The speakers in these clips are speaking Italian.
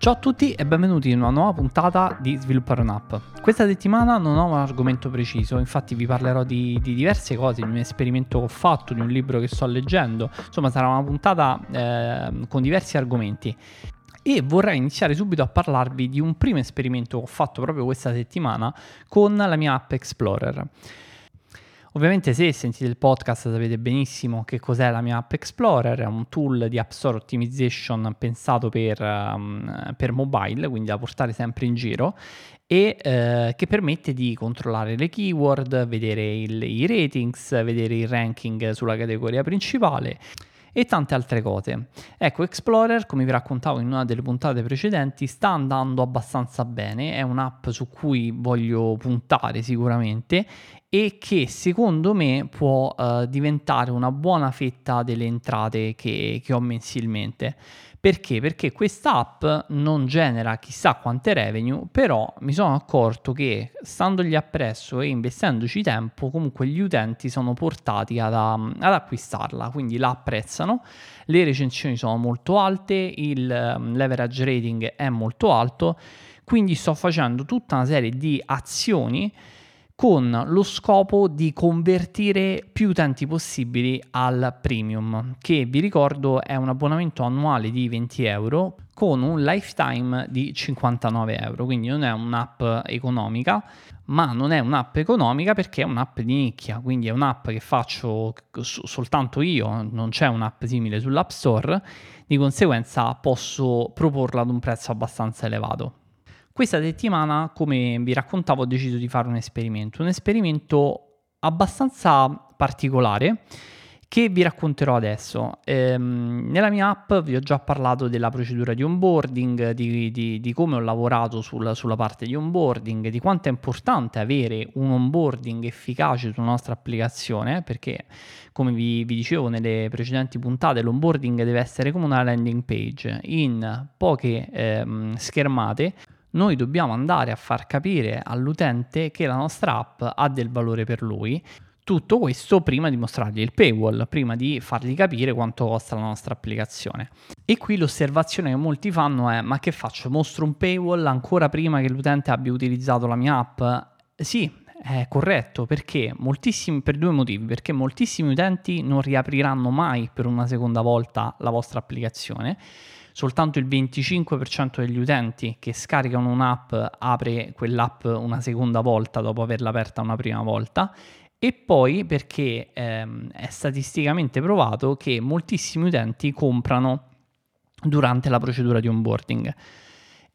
Ciao a tutti e benvenuti in una nuova puntata di Sviluppare un'app. Questa settimana non ho un argomento preciso, infatti vi parlerò di, di, diverse cose, di un esperimento che ho fatto, di un libro che sto leggendo, insomma sarà una puntata eh, con diversi argomenti. E vorrei iniziare subito a parlarvi di un primo esperimento che ho fatto proprio questa settimana con la mia app Explorer. Ovviamente se sentite il podcast sapete benissimo che cos'è la mia App Explorer, è un tool di App Store Optimization pensato per, um, per mobile, quindi da portare sempre in giro e eh, che permette di controllare le keyword, vedere il, i ratings, vedere il ranking sulla categoria principale e tante altre cose. Ecco, Explorer, come vi raccontavo in una delle puntate precedenti, sta andando abbastanza bene, è un'app su cui voglio puntare sicuramente e che secondo me può uh, diventare una buona fetta delle entrate che, che ho mensilmente. Perché? Perché questa app non genera chissà quante revenue, però mi sono accorto che standogli appresso e investendoci tempo, comunque gli utenti sono portati ad, ad acquistarla, quindi la apprezzano, le recensioni sono molto alte, il um, leverage rating è molto alto, quindi sto facendo tutta una serie di azioni con lo scopo di convertire più utenti possibili al premium, che vi ricordo è un abbonamento annuale di 20 euro con un lifetime di 59 euro, quindi non è un'app economica, ma non è un'app economica perché è un'app di nicchia, quindi è un'app che faccio soltanto io, non c'è un'app simile sull'App Store, di conseguenza posso proporla ad un prezzo abbastanza elevato. Questa settimana, come vi raccontavo, ho deciso di fare un esperimento, un esperimento abbastanza particolare che vi racconterò adesso. Ehm, nella mia app vi ho già parlato della procedura di onboarding, di, di, di come ho lavorato sul, sulla parte di onboarding, di quanto è importante avere un onboarding efficace sulla nostra applicazione, perché come vi, vi dicevo nelle precedenti puntate, l'onboarding deve essere come una landing page in poche ehm, schermate noi dobbiamo andare a far capire all'utente che la nostra app ha del valore per lui. Tutto questo prima di mostrargli il paywall, prima di fargli capire quanto costa la nostra applicazione. E qui l'osservazione che molti fanno è: ma che faccio? Mostro un paywall ancora prima che l'utente abbia utilizzato la mia app? Sì, è corretto perché moltissimi, per due motivi, perché moltissimi utenti non riapriranno mai per una seconda volta la vostra applicazione soltanto il 25% degli utenti che scaricano un'app apre quell'app una seconda volta dopo averla aperta una prima volta e poi perché ehm, è statisticamente provato che moltissimi utenti comprano durante la procedura di onboarding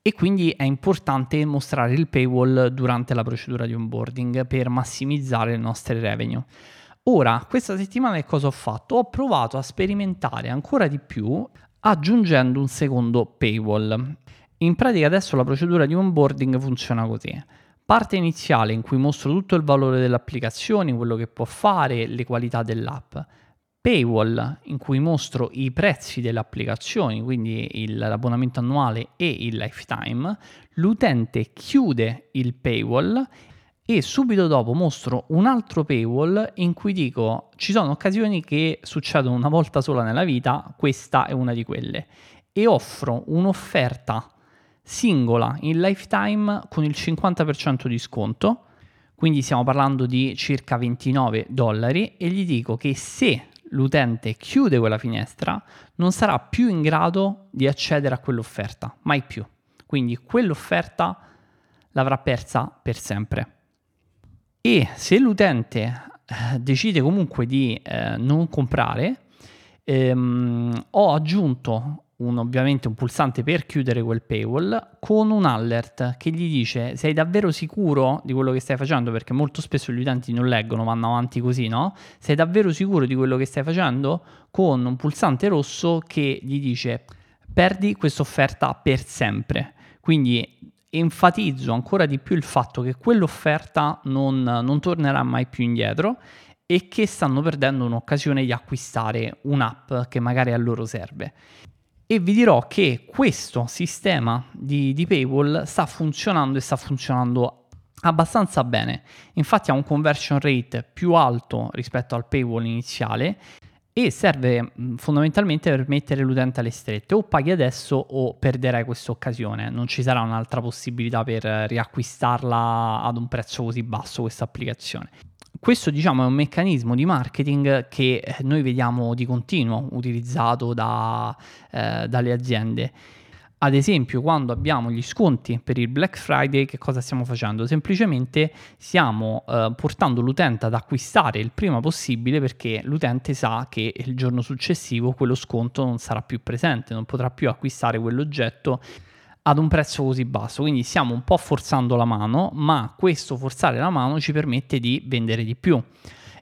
e quindi è importante mostrare il paywall durante la procedura di onboarding per massimizzare le nostre revenue. Ora, questa settimana che cosa ho fatto? Ho provato a sperimentare ancora di più aggiungendo un secondo paywall. In pratica adesso la procedura di onboarding funziona così. Parte iniziale in cui mostro tutto il valore dell'applicazione, quello che può fare, le qualità dell'app. Paywall in cui mostro i prezzi delle applicazioni, quindi l'abbonamento annuale e il lifetime. L'utente chiude il paywall e subito dopo mostro un altro paywall in cui dico ci sono occasioni che succedono una volta sola nella vita, questa è una di quelle e offro un'offerta singola in lifetime con il 50% di sconto, quindi stiamo parlando di circa 29 dollari e gli dico che se l'utente chiude quella finestra non sarà più in grado di accedere a quell'offerta, mai più. Quindi quell'offerta l'avrà persa per sempre. E se l'utente eh, decide comunque di eh, non comprare, ehm, ho aggiunto un, ovviamente un pulsante per chiudere quel paywall con un alert che gli dice sei davvero sicuro di quello che stai facendo? Perché molto spesso gli utenti non leggono vanno avanti così no? Sei davvero sicuro di quello che stai facendo? Con un pulsante rosso che gli dice perdi questa offerta per sempre. Quindi enfatizzo ancora di più il fatto che quell'offerta non, non tornerà mai più indietro e che stanno perdendo un'occasione di acquistare un'app che magari a loro serve. E vi dirò che questo sistema di, di paywall sta funzionando e sta funzionando abbastanza bene. Infatti ha un conversion rate più alto rispetto al paywall iniziale e serve fondamentalmente per mettere l'utente alle strette. O paghi adesso o perderai questa occasione. Non ci sarà un'altra possibilità per riacquistarla ad un prezzo così basso questa applicazione. Questo diciamo è un meccanismo di marketing che eh, noi vediamo di continuo utilizzato da, eh, dalle aziende ad esempio, quando abbiamo gli sconti per il Black Friday, che cosa stiamo facendo? Semplicemente stiamo eh, portando l'utente ad acquistare il prima possibile perché l'utente sa che il giorno successivo quello sconto non sarà più presente, non potrà più acquistare quell'oggetto ad un prezzo così basso. Quindi stiamo un po' forzando la mano, ma questo forzare la mano ci permette di vendere di più.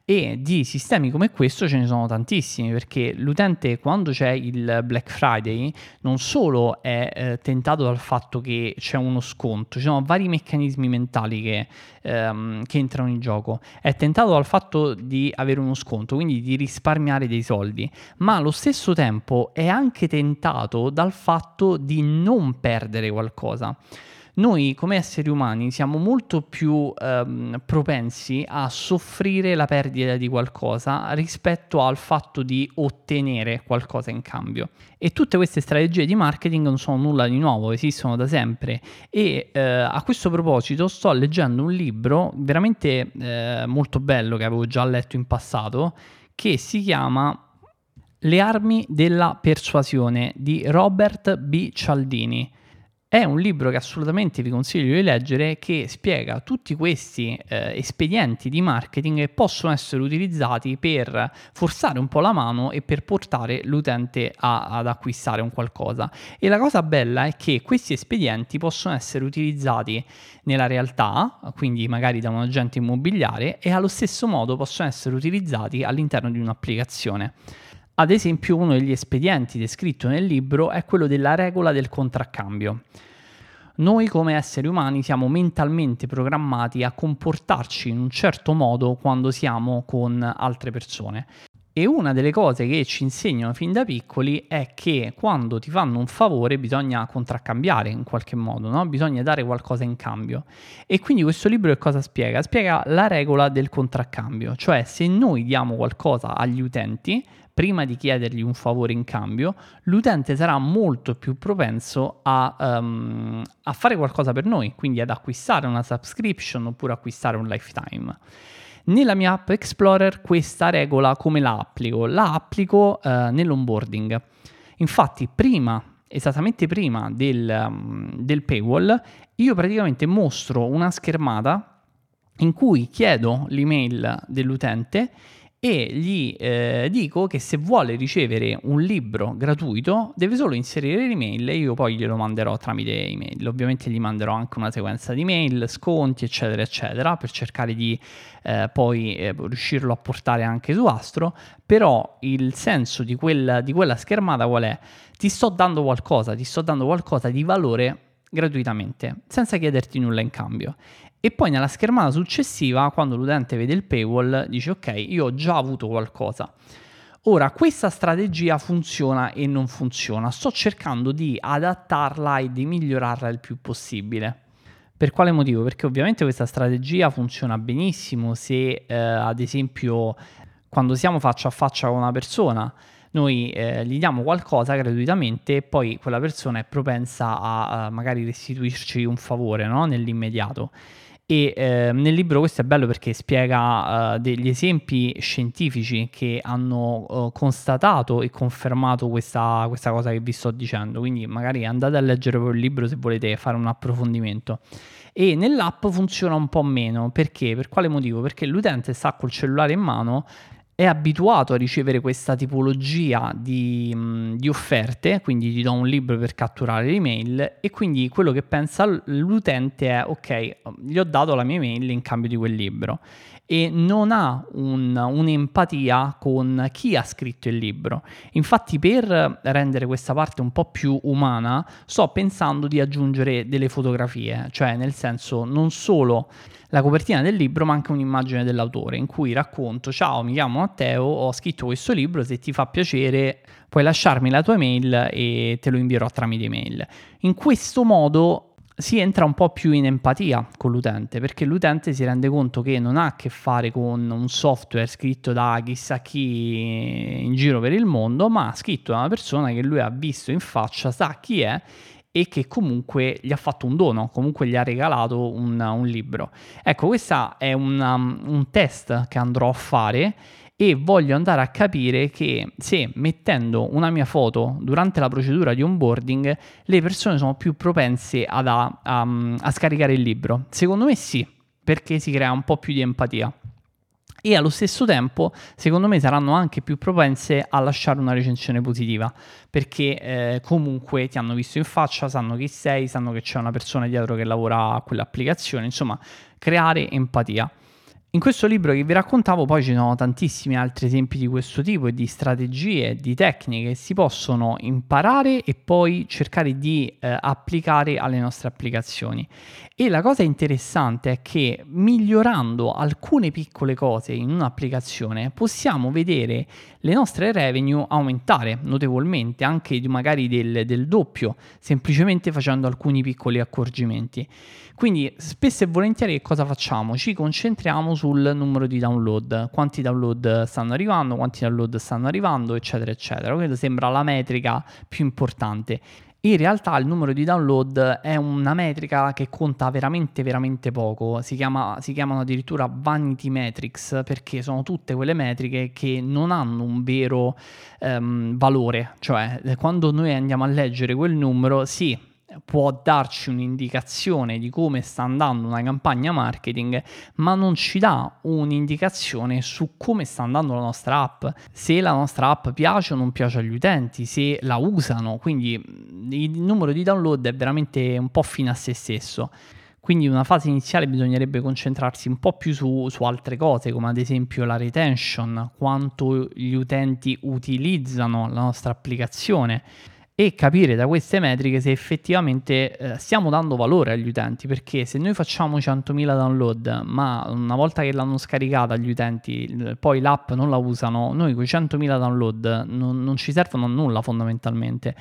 E di sistemi come questo ce ne sono tantissimi perché l'utente quando c'è il Black Friday non solo è eh, tentato dal fatto che c'è uno sconto, ci sono vari meccanismi mentali che, ehm, che entrano in gioco, è tentato dal fatto di avere uno sconto, quindi di risparmiare dei soldi, ma allo stesso tempo è anche tentato dal fatto di non perdere qualcosa noi come esseri umani siamo molto più ehm, propensi a soffrire la perdita di qualcosa rispetto al fatto di ottenere qualcosa in cambio. E tutte queste strategie di marketing non sono nulla di nuovo, esistono da sempre. E eh, a questo proposito sto leggendo un libro veramente eh, molto bello che avevo già letto in passato, che si chiama Le armi della persuasione di Robert B. Cialdini. È un libro che assolutamente vi consiglio di leggere che spiega tutti questi eh, espedienti di marketing che possono essere utilizzati per forzare un po' la mano e per portare l'utente a, ad acquistare un qualcosa. E la cosa bella è che questi espedienti possono essere utilizzati nella realtà, quindi magari da un agente immobiliare, e allo stesso modo possono essere utilizzati all'interno di un'applicazione. Ad esempio, uno degli espedienti descritto nel libro è quello della regola del contraccambio. Noi come esseri umani siamo mentalmente programmati a comportarci in un certo modo quando siamo con altre persone. E una delle cose che ci insegnano fin da piccoli è che quando ti fanno un favore bisogna contraccambiare in qualche modo, no? bisogna dare qualcosa in cambio. E quindi questo libro che cosa spiega? Spiega la regola del contraccambio, cioè se noi diamo qualcosa agli utenti, prima di chiedergli un favore in cambio, l'utente sarà molto più propenso a, um, a fare qualcosa per noi, quindi ad acquistare una subscription oppure acquistare un lifetime. Nella mia app Explorer questa regola come la applico? La applico uh, nell'onboarding. Infatti prima esattamente prima del, um, del, paywall, io praticamente mostro una schermata in cui chiedo l'email dell'utente e gli eh, dico che se vuole ricevere un libro gratuito deve solo inserire l'email e io poi glielo manderò tramite email. Ovviamente gli manderò anche una sequenza di mail, sconti, eccetera, eccetera, per cercare di eh, poi eh, riuscirlo a portare anche su Astro. Però il senso di, quel, di quella schermata qual è? Ti sto dando qualcosa, ti sto dando qualcosa di valore gratuitamente, senza chiederti nulla in cambio. E poi nella schermata successiva, quando l'utente vede il paywall, dice ok, io ho già avuto qualcosa. Ora, questa strategia funziona e non funziona. Sto cercando di adattarla e di migliorarla il più possibile. Per quale motivo? Perché ovviamente questa strategia funziona benissimo se, eh, ad esempio, quando siamo faccia a faccia con una persona, noi eh, gli diamo qualcosa gratuitamente e poi quella persona è propensa a, a magari restituirci un favore no? nell'immediato. E eh, nel libro questo è bello perché spiega uh, degli esempi scientifici che hanno uh, constatato e confermato questa, questa, cosa che vi sto dicendo. Quindi magari andate a leggere poi il libro se volete fare un approfondimento. E nell'app funziona un po' meno perché? Per quale motivo? Perché l'utente sta col cellulare in mano è abituato a ricevere questa tipologia di, mh, di, offerte, quindi gli do un libro per catturare l'email e quindi quello che pensa l'utente è ok, gli ho dato la mia email in cambio di quel libro e non ha un, un'empatia con chi ha scritto il libro. Infatti per rendere questa parte un po' più umana sto pensando di aggiungere delle fotografie, cioè nel senso non solo la copertina del libro ma anche un'immagine dell'autore in cui racconto ciao mi chiamo Matteo, ho scritto questo libro, se ti fa piacere puoi lasciarmi la tua email e te lo invierò tramite email. In questo modo si entra un po' più in empatia con l'utente perché l'utente si rende conto che non ha a che fare con un software scritto da chissà chi in giro per il mondo, ma scritto da una persona che lui ha visto in faccia, sa chi è e che comunque gli ha fatto un dono, comunque gli ha regalato un, un libro. Ecco, questo è un, um, un test che andrò a fare e voglio andare a capire che se mettendo una mia foto durante la procedura di onboarding le persone sono più propense ad, a, a, a scaricare il libro. Secondo me sì, perché si crea un po' più di empatia e allo stesso tempo secondo me saranno anche più propense a lasciare una recensione positiva perché eh, comunque ti hanno visto in faccia, sanno chi sei, sanno che c'è una persona dietro che lavora a quell'applicazione, insomma creare empatia. In questo libro che vi raccontavo poi ci sono tantissimi altri esempi di questo tipo e di strategie, di tecniche che si possono imparare e poi cercare di eh, applicare alle nostre applicazioni. E la cosa interessante è che migliorando alcune piccole cose in un'applicazione possiamo vedere le nostre revenue aumentare notevolmente, anche magari del, del doppio, semplicemente facendo alcuni piccoli accorgimenti. Quindi spesso e volentieri che cosa facciamo? Ci concentriamo sul numero di download, quanti download stanno arrivando, quanti download stanno arrivando, eccetera, eccetera. Questa sembra la metrica più importante. In realtà il numero di download è una metrica che conta veramente veramente poco, si, chiama, si, chiamano addirittura vanity metrics perché sono tutte quelle metriche che non hanno un vero um, valore, cioè quando noi andiamo a leggere quel numero, sì, può darci un'indicazione di come sta andando una campagna marketing, ma non ci dà un'indicazione su come sta andando la nostra app, se la nostra app piace o non piace agli utenti, se la usano, quindi il numero di download è veramente un po' fine a se stesso. Quindi in una fase iniziale bisognerebbe concentrarsi un po' più su, su, altre cose, come ad esempio la retention, quanto gli utenti utilizzano la nostra applicazione e capire da queste metriche se effettivamente eh, stiamo dando valore agli utenti, perché se noi facciamo 100.000 download, ma una volta che l'hanno scaricata gli utenti poi l'app non la usano, noi quei 100.000 download non, non ci servono a nulla fondamentalmente.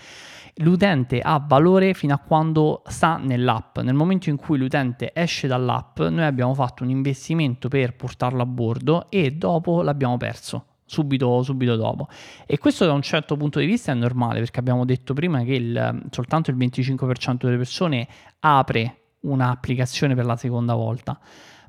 L'utente ha valore fino a quando sta nell'app. Nel momento in cui l'utente esce dall'app, noi abbiamo fatto un investimento per portarlo a bordo e dopo l'abbiamo perso subito, subito dopo. E questo da un certo punto di vista è normale perché abbiamo detto prima che il, soltanto il 25% delle persone apre un'applicazione per la seconda volta.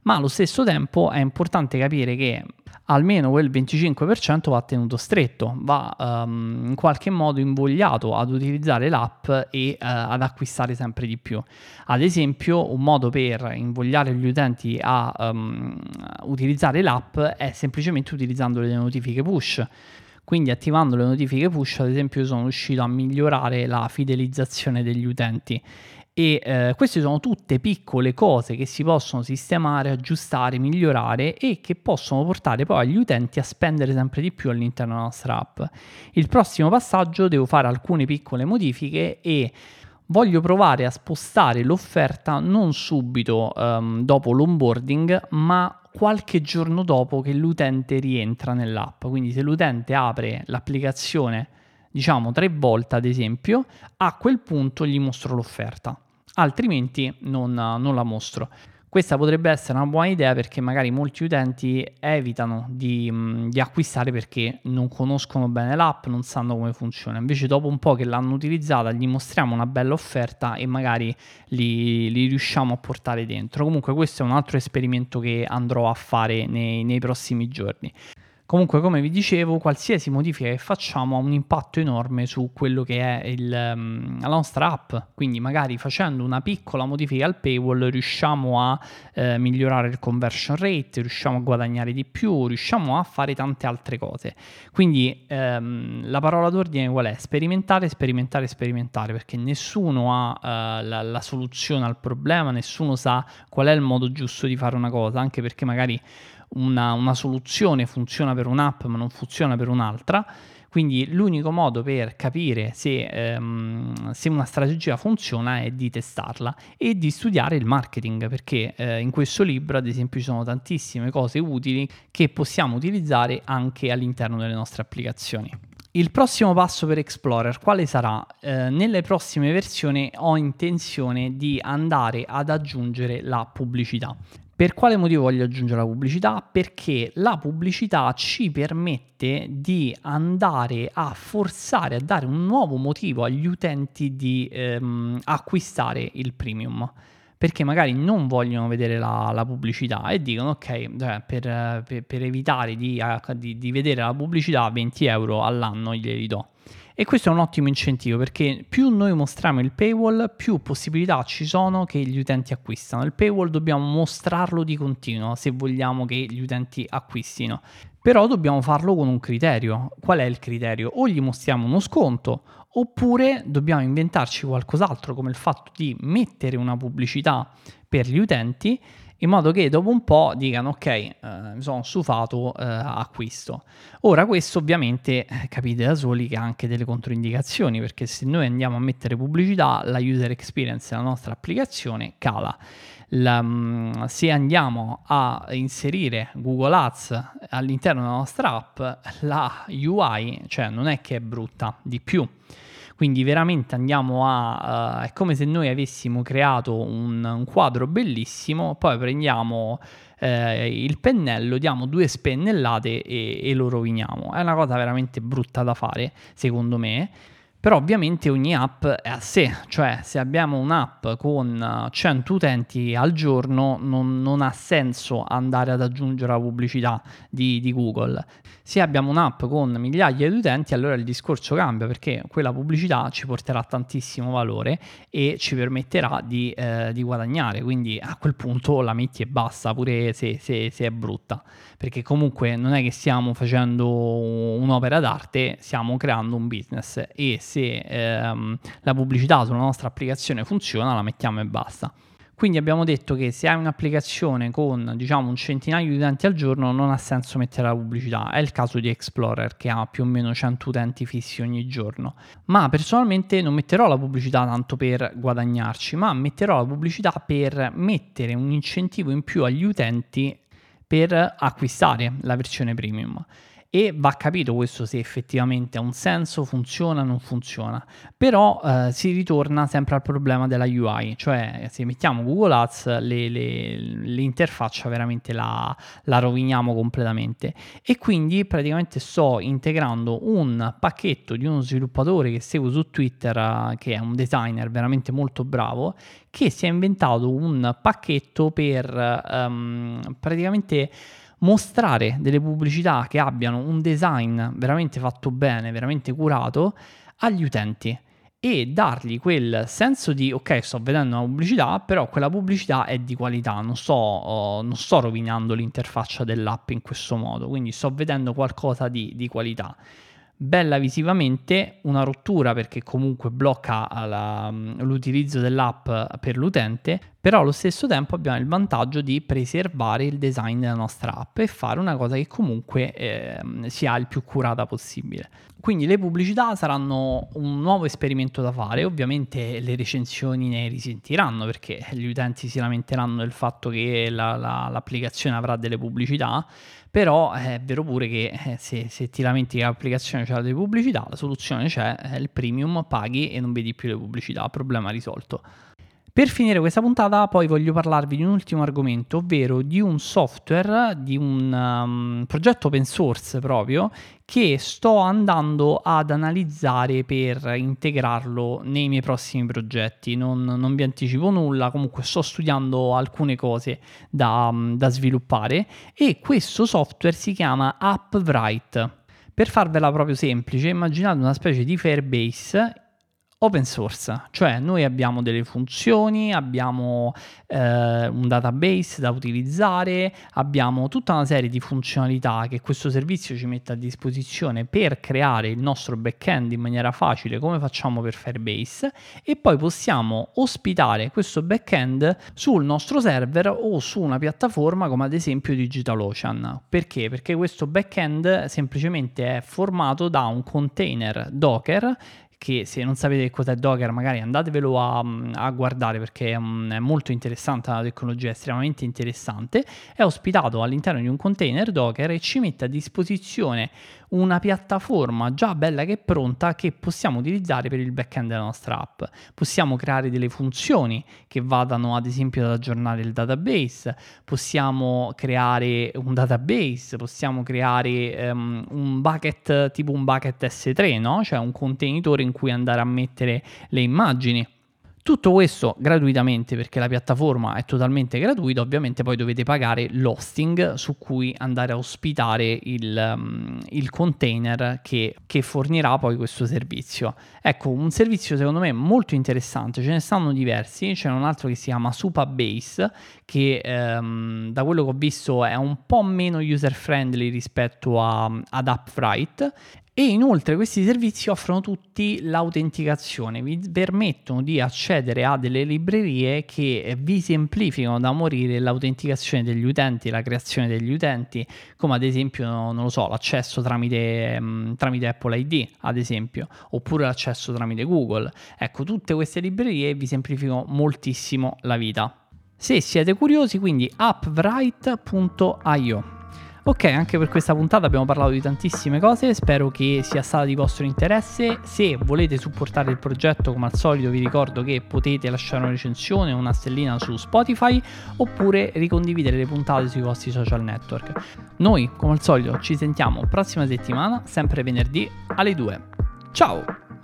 Ma allo stesso tempo è importante capire che almeno quel 25% va tenuto stretto, va um, in qualche modo invogliato ad utilizzare l'app e uh, ad acquistare sempre di più. Ad esempio, un modo per invogliare gli utenti a um, utilizzare l'app è semplicemente utilizzando le notifiche push. Quindi attivando le notifiche push, ad esempio, sono riuscito a migliorare la fidelizzazione degli utenti e eh, queste sono tutte piccole cose che si possono sistemare, aggiustare, migliorare e che possono portare poi agli utenti a spendere sempre di più all'interno della nostra app. Il prossimo passaggio devo fare alcune piccole modifiche e voglio provare a spostare l'offerta non subito um, dopo l'onboarding, ma qualche giorno dopo che l'utente rientra nell'app. Quindi se l'utente apre l'applicazione diciamo tre volte ad esempio, a quel punto gli mostro l'offerta, altrimenti non, non la mostro. Questa potrebbe essere una buona idea perché magari molti utenti evitano di, di, acquistare perché non conoscono bene l'app, non sanno come funziona. Invece dopo un po' che l'hanno utilizzata gli mostriamo una bella offerta e magari li, li riusciamo a portare dentro. Comunque questo è un altro esperimento che andrò a fare nei, nei prossimi giorni. Comunque, come vi dicevo, qualsiasi modifica che facciamo ha un impatto enorme su quello che è il, um, la nostra app. Quindi, magari facendo una piccola modifica al paywall, riusciamo a eh, migliorare il conversion rate, riusciamo a guadagnare di più, riusciamo a fare tante altre cose. Quindi, ehm, la parola d'ordine qual è? Sperimentare, sperimentare, sperimentare, perché nessuno ha uh, la, la soluzione al problema, nessuno sa qual è il modo giusto di fare una cosa, anche perché magari una, una soluzione funziona per un'app ma non funziona per un'altra. Quindi l'unico modo per capire se, ehm, se, una strategia funziona è di testarla e di studiare il marketing, perché eh, in questo libro ad esempio ci sono tantissime cose utili che possiamo utilizzare anche all'interno delle nostre applicazioni. Il prossimo passo per Explorer quale sarà? Eh, nelle prossime versioni ho intenzione di andare ad aggiungere la pubblicità. Per quale motivo voglio aggiungere la pubblicità? Perché la pubblicità ci permette di andare a forzare, a dare un nuovo motivo agli utenti di ehm, acquistare il premium perché magari non vogliono vedere la, la pubblicità e dicono ok, cioè, per, per, per, evitare di, di, di, vedere la pubblicità 20 euro all'anno glieli do. E questo è un ottimo incentivo perché più noi mostriamo il paywall, più possibilità ci sono che gli utenti acquistano. Il paywall dobbiamo mostrarlo di continuo se vogliamo che gli utenti acquistino. Però dobbiamo farlo con un criterio. Qual è il criterio? O gli mostriamo uno sconto oppure dobbiamo inventarci qualcos'altro come il fatto di mettere una pubblicità per gli utenti in modo che dopo un po' dicano ok, eh, mi sono stufato, eh, acquisto. Ora questo ovviamente eh, capite da soli che ha anche delle controindicazioni perché se noi andiamo a mettere pubblicità la user experience della nostra applicazione cala. La, mm, se andiamo a inserire Google Ads all'interno della nostra app, la UI, cioè non è che è brutta di più. Quindi veramente andiamo a... Uh, è come se noi avessimo creato un, un quadro bellissimo, poi prendiamo eh, il pennello, diamo due spennellate e, e lo roviniamo. È una cosa veramente brutta da fare, secondo me. Però ovviamente ogni app è a sé, cioè se abbiamo un'app con 100 utenti al giorno non, non ha senso andare ad aggiungere la pubblicità di, di, Google. Se abbiamo un'app con migliaia di utenti allora il discorso cambia perché quella pubblicità ci porterà tantissimo valore e ci permetterà di, eh, di guadagnare, quindi a quel punto la metti e basta pure se, se, se è brutta, perché comunque non è che stiamo facendo un'opera d'arte, stiamo creando un business e se ehm, la pubblicità sulla nostra applicazione funziona, la mettiamo e basta. Quindi abbiamo detto che se hai un'applicazione con diciamo un centinaio di utenti al giorno non ha senso mettere la pubblicità. È il caso di Explorer che ha più o meno 100 utenti fissi ogni giorno. Ma personalmente non metterò la pubblicità tanto per guadagnarci, ma metterò la pubblicità per mettere un incentivo in più agli utenti per acquistare la versione premium e va capito questo se effettivamente ha un senso, funziona o non funziona. Però eh, si ritorna sempre al problema della UI, cioè se mettiamo Google Ads le, le, l'interfaccia veramente la, la roviniamo completamente e quindi praticamente sto integrando un pacchetto di uno sviluppatore che seguo su Twitter uh, che è un designer veramente molto bravo che si è inventato un pacchetto per um, praticamente mostrare delle pubblicità che abbiano un design veramente fatto bene, veramente curato agli utenti e dargli quel senso di ok sto vedendo una pubblicità però quella pubblicità è di qualità non sto, oh, non sto rovinando l'interfaccia dell'app in questo modo quindi sto vedendo qualcosa di, di qualità bella visivamente, una rottura perché comunque blocca la, l'utilizzo dell'app per l'utente, però allo stesso tempo abbiamo il vantaggio di preservare il design della nostra app e fare una cosa che comunque eh, sia il più curata possibile. Quindi le pubblicità saranno un nuovo esperimento da fare, ovviamente le recensioni ne risentiranno perché gli utenti si lamenteranno del fatto che la, la, l'applicazione avrà delle pubblicità, però è vero pure che eh, se, se, ti lamenti che l'applicazione c'ha delle pubblicità, la soluzione c'è, è il premium, paghi e non vedi più le pubblicità, problema risolto. Per finire questa puntata poi voglio parlarvi di un ultimo argomento, ovvero di un software, di un um, progetto open source proprio, che sto andando ad analizzare per integrarlo nei miei prossimi progetti. Non, non vi anticipo nulla, comunque sto studiando alcune cose da, um, da sviluppare e questo software si chiama AppWrite. Per farvela proprio semplice, immaginate una specie di Firebase open source, cioè noi abbiamo delle funzioni, abbiamo eh, un database da utilizzare, abbiamo tutta una serie di funzionalità che questo servizio ci mette a disposizione per creare il nostro backend in maniera facile come facciamo per Firebase e poi possiamo ospitare questo backend sul nostro server o su una piattaforma come ad esempio DigitalOcean. Perché? Perché questo backend semplicemente è formato da un container Docker che se non sapete cos'è Docker magari andatevelo a, a guardare perché um, è molto interessante, la tecnologia è estremamente interessante, è ospitato all'interno di un container Docker e ci mette a disposizione una piattaforma già bella che pronta che possiamo utilizzare per il backend della nostra app. Possiamo creare delle funzioni che vadano ad esempio ad aggiornare il database, possiamo creare un database, possiamo creare um, un bucket tipo un bucket S3, no? cioè un contenitore in cui andare a mettere le immagini. Tutto questo gratuitamente perché la piattaforma è totalmente gratuita, ovviamente poi dovete pagare l'hosting su cui andare a ospitare il, um, il container che, che, fornirà poi questo servizio. Ecco, un servizio secondo me molto interessante, ce ne stanno diversi, c'è un altro che si chiama Supabase che um, da quello che ho visto è un po' meno user friendly rispetto a, ad Upfright e inoltre questi servizi offrono tutti l'autenticazione, vi permettono di accedere a delle librerie che vi semplificano da morire l'autenticazione degli utenti, la creazione degli utenti, come ad esempio, non lo so, l'accesso tramite, um, tramite Apple ID, ad esempio, oppure l'accesso tramite Google. Ecco, tutte queste librerie vi semplificano moltissimo la vita. Se siete curiosi, quindi appwrite.io Ok, anche per questa puntata abbiamo parlato di tantissime cose, spero che sia stata di vostro interesse. Se volete supportare il progetto, come al solito vi ricordo che potete lasciare una recensione una stellina su Spotify oppure ricondividere le puntate sui vostri social network. Noi, come al solito, ci sentiamo prossima settimana, sempre venerdì alle 2. Ciao!